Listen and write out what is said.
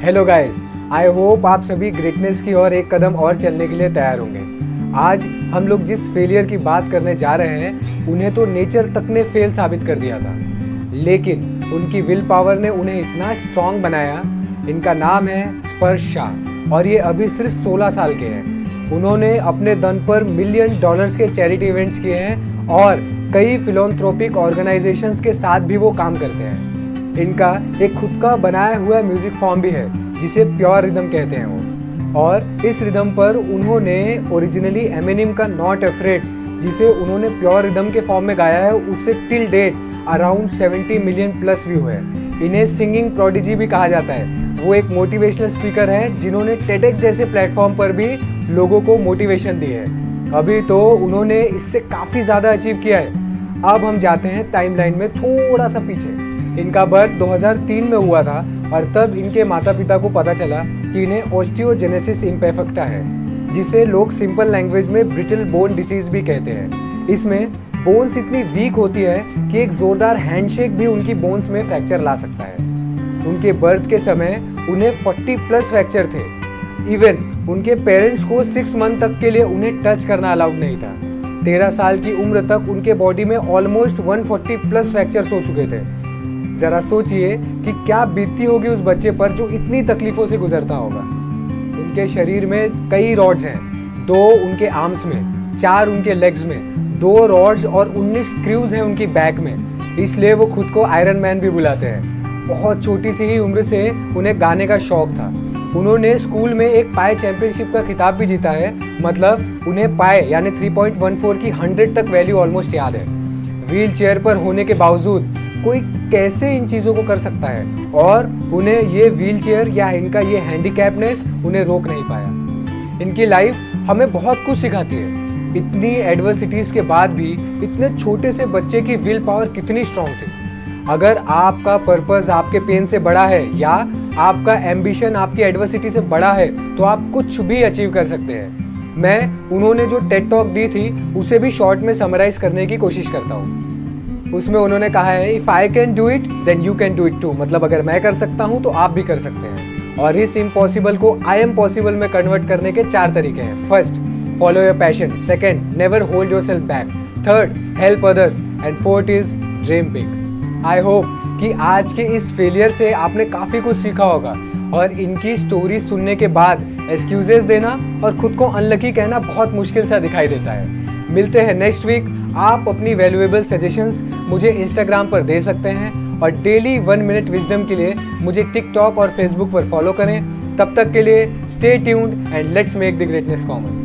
Hello guys I hope आप सभी greatness की ओर एक कदम और चलने के लिए तैयार होंगे। आज हम लोग जिस फेलियर की बात करने जा रहे हैं, उन्हें तो नेचर तक ने फेल साबित कर दिया था। लेकिन उनकी विल पावर ने उन्हें इतना स्ट्रांग बनाया। इनका नाम है स्पर्श शाह और ये अभी सिर्फ़ 16 साल के हैं। उन्होंने अपने दम पर मिलियन डॉलर्स के चैरिटी इवेंट्स किए हैं, और कई फिलोन्थ्रोपिक ऑर्गेनाइजेशंस के साथ भी वो काम करते हैं। इनका एक खुद का बनाया हुआ म्यूज़िक फॉर्म भी है, जिसे प्योर रिदम कहते हैं वो। और इस रिदम पर उन्होंने ओरिजिनली एमिनिम का नॉट अफ्रेड जिसे उन्होंने प्योर रिदम के फॉर्म में गाया है उससे till date around 70 million plus view है। इन्हें सिंगिंग प्रोडिजी भी कहा जाता है। वो एक मोटिवेशनल स्पीकर है, जिन्होंने टेडेक्स जैसे प्लेटफॉर्म पर भी लोगों को मोटिवेशन दी है। अभी तो उन्होंने इससे काफ़ी ज़्यादा अचीव किया है। अब हम जाते हैं टाइमलाइन में थोड़ा सा पीछे। इनका बर्थ 2003 में हुआ था और तब इनके माता पिता को पता चला कि इन्हें ऑस्टियोजेनेसिस इम्पेफेक्टा है, जिसे लोग सिंपल लैंग्वेज में ब्रिटल बोन डिसीज भी कहते हैं। इसमें बोन्स इतनी वीक होती है कि एक जोरदार हैंडशेक भी उनकी बोन्स में फ्रैक्चर ला सकता है। उनके बर्थ के समय उन्हें 40 प्लस फ्रैक्चर थे। इवन उनके पेरेंट्स को सिक्स मंथ तक के लिए उन्हें टच करना अलाउड नहीं था। तेरह साल की उम्र तक उनके बॉडी में ऑलमोस्ट 140 प्लस फ्रैक्चर हो चुके थे। जरा सोचिए कि क्या बीतती होगी उस बच्चे पर जो इतनी तकलीफों से गुजरता होगा। उनके शरीर में कई रॉड्स हैं। दो उनके आर्म्स में, चार उनके लेग्स में, दो रॉड्स और 19 स्क्रूज हैं उनकी बैक में। इसलिए वो खुद को आयरन मैन भी बुलाते हैं। बहुत छोटी सी ही उम्र से उन्हें गाने का शौक था। उन्होंने स्कूल में एक पाए चैंपियनशिप का खिताब भी जीता है। मतलब उन्हें पाए, यानी 3.14 की 100 तक वैल्यू ऑलमोस्ट याद है। व्हील चेयर पर होने के बावजूद कोई कैसे इन चीज़ों को कर सकता है? और उन्हें ये व्हील या इनका ये हैंडीकैपनेस उन्हें रोक नहीं पाया। इनकी लाइफ हमें बहुत कुछ सिखाती है। इतनी एडवर्सिटीज के बाद भी इतने छोटे से बच्चे की विल पावर कितनी स्ट्रांग थी। अगर आपका पर्पस आपके पेन से बड़ा है या आपका एम्बिशन आपकी एडवर्सिटी से बड़ा है तो आप कुछ भी अचीव कर सकते हैं। मैं, उन्होंने जो टेट टॉक दी थी, उसे भी शॉर्ट में समराइज करने की कोशिश करता हूँ। उसमें उन्होंने कहा है if I can do it then you can do it too मतलब अगर मैं कर सकता हूँ तो आप भी कर सकते हैं। और इस इम्पॉसिबल को आई एम पॉसिबल में कन्वर्ट करने के चार तरीके हैं। First follow your passion second never hold yourself back third help others and fourth is dream big I hope कि आज के इस फेलियर से आपने काफ़ी कुछ सीखा होगा। और इनकी स्टोरी सुनने के बाद एक्सक्यूजेस देना और खुद को अनलकी कहना बहुत मुश्किल सा दिखाई देता है। मिलते हैं नेक्स्ट वीक आप अपनी वैल्यूएबल सजेशंस मुझे इंस्टाग्राम पर दे सकते हैं और डेली वन मिनट विजडम के लिए मुझे टिकटॉक और फेसबुक पर फॉलो करें। तब तक के लिए stay tuned and let's make the greatness common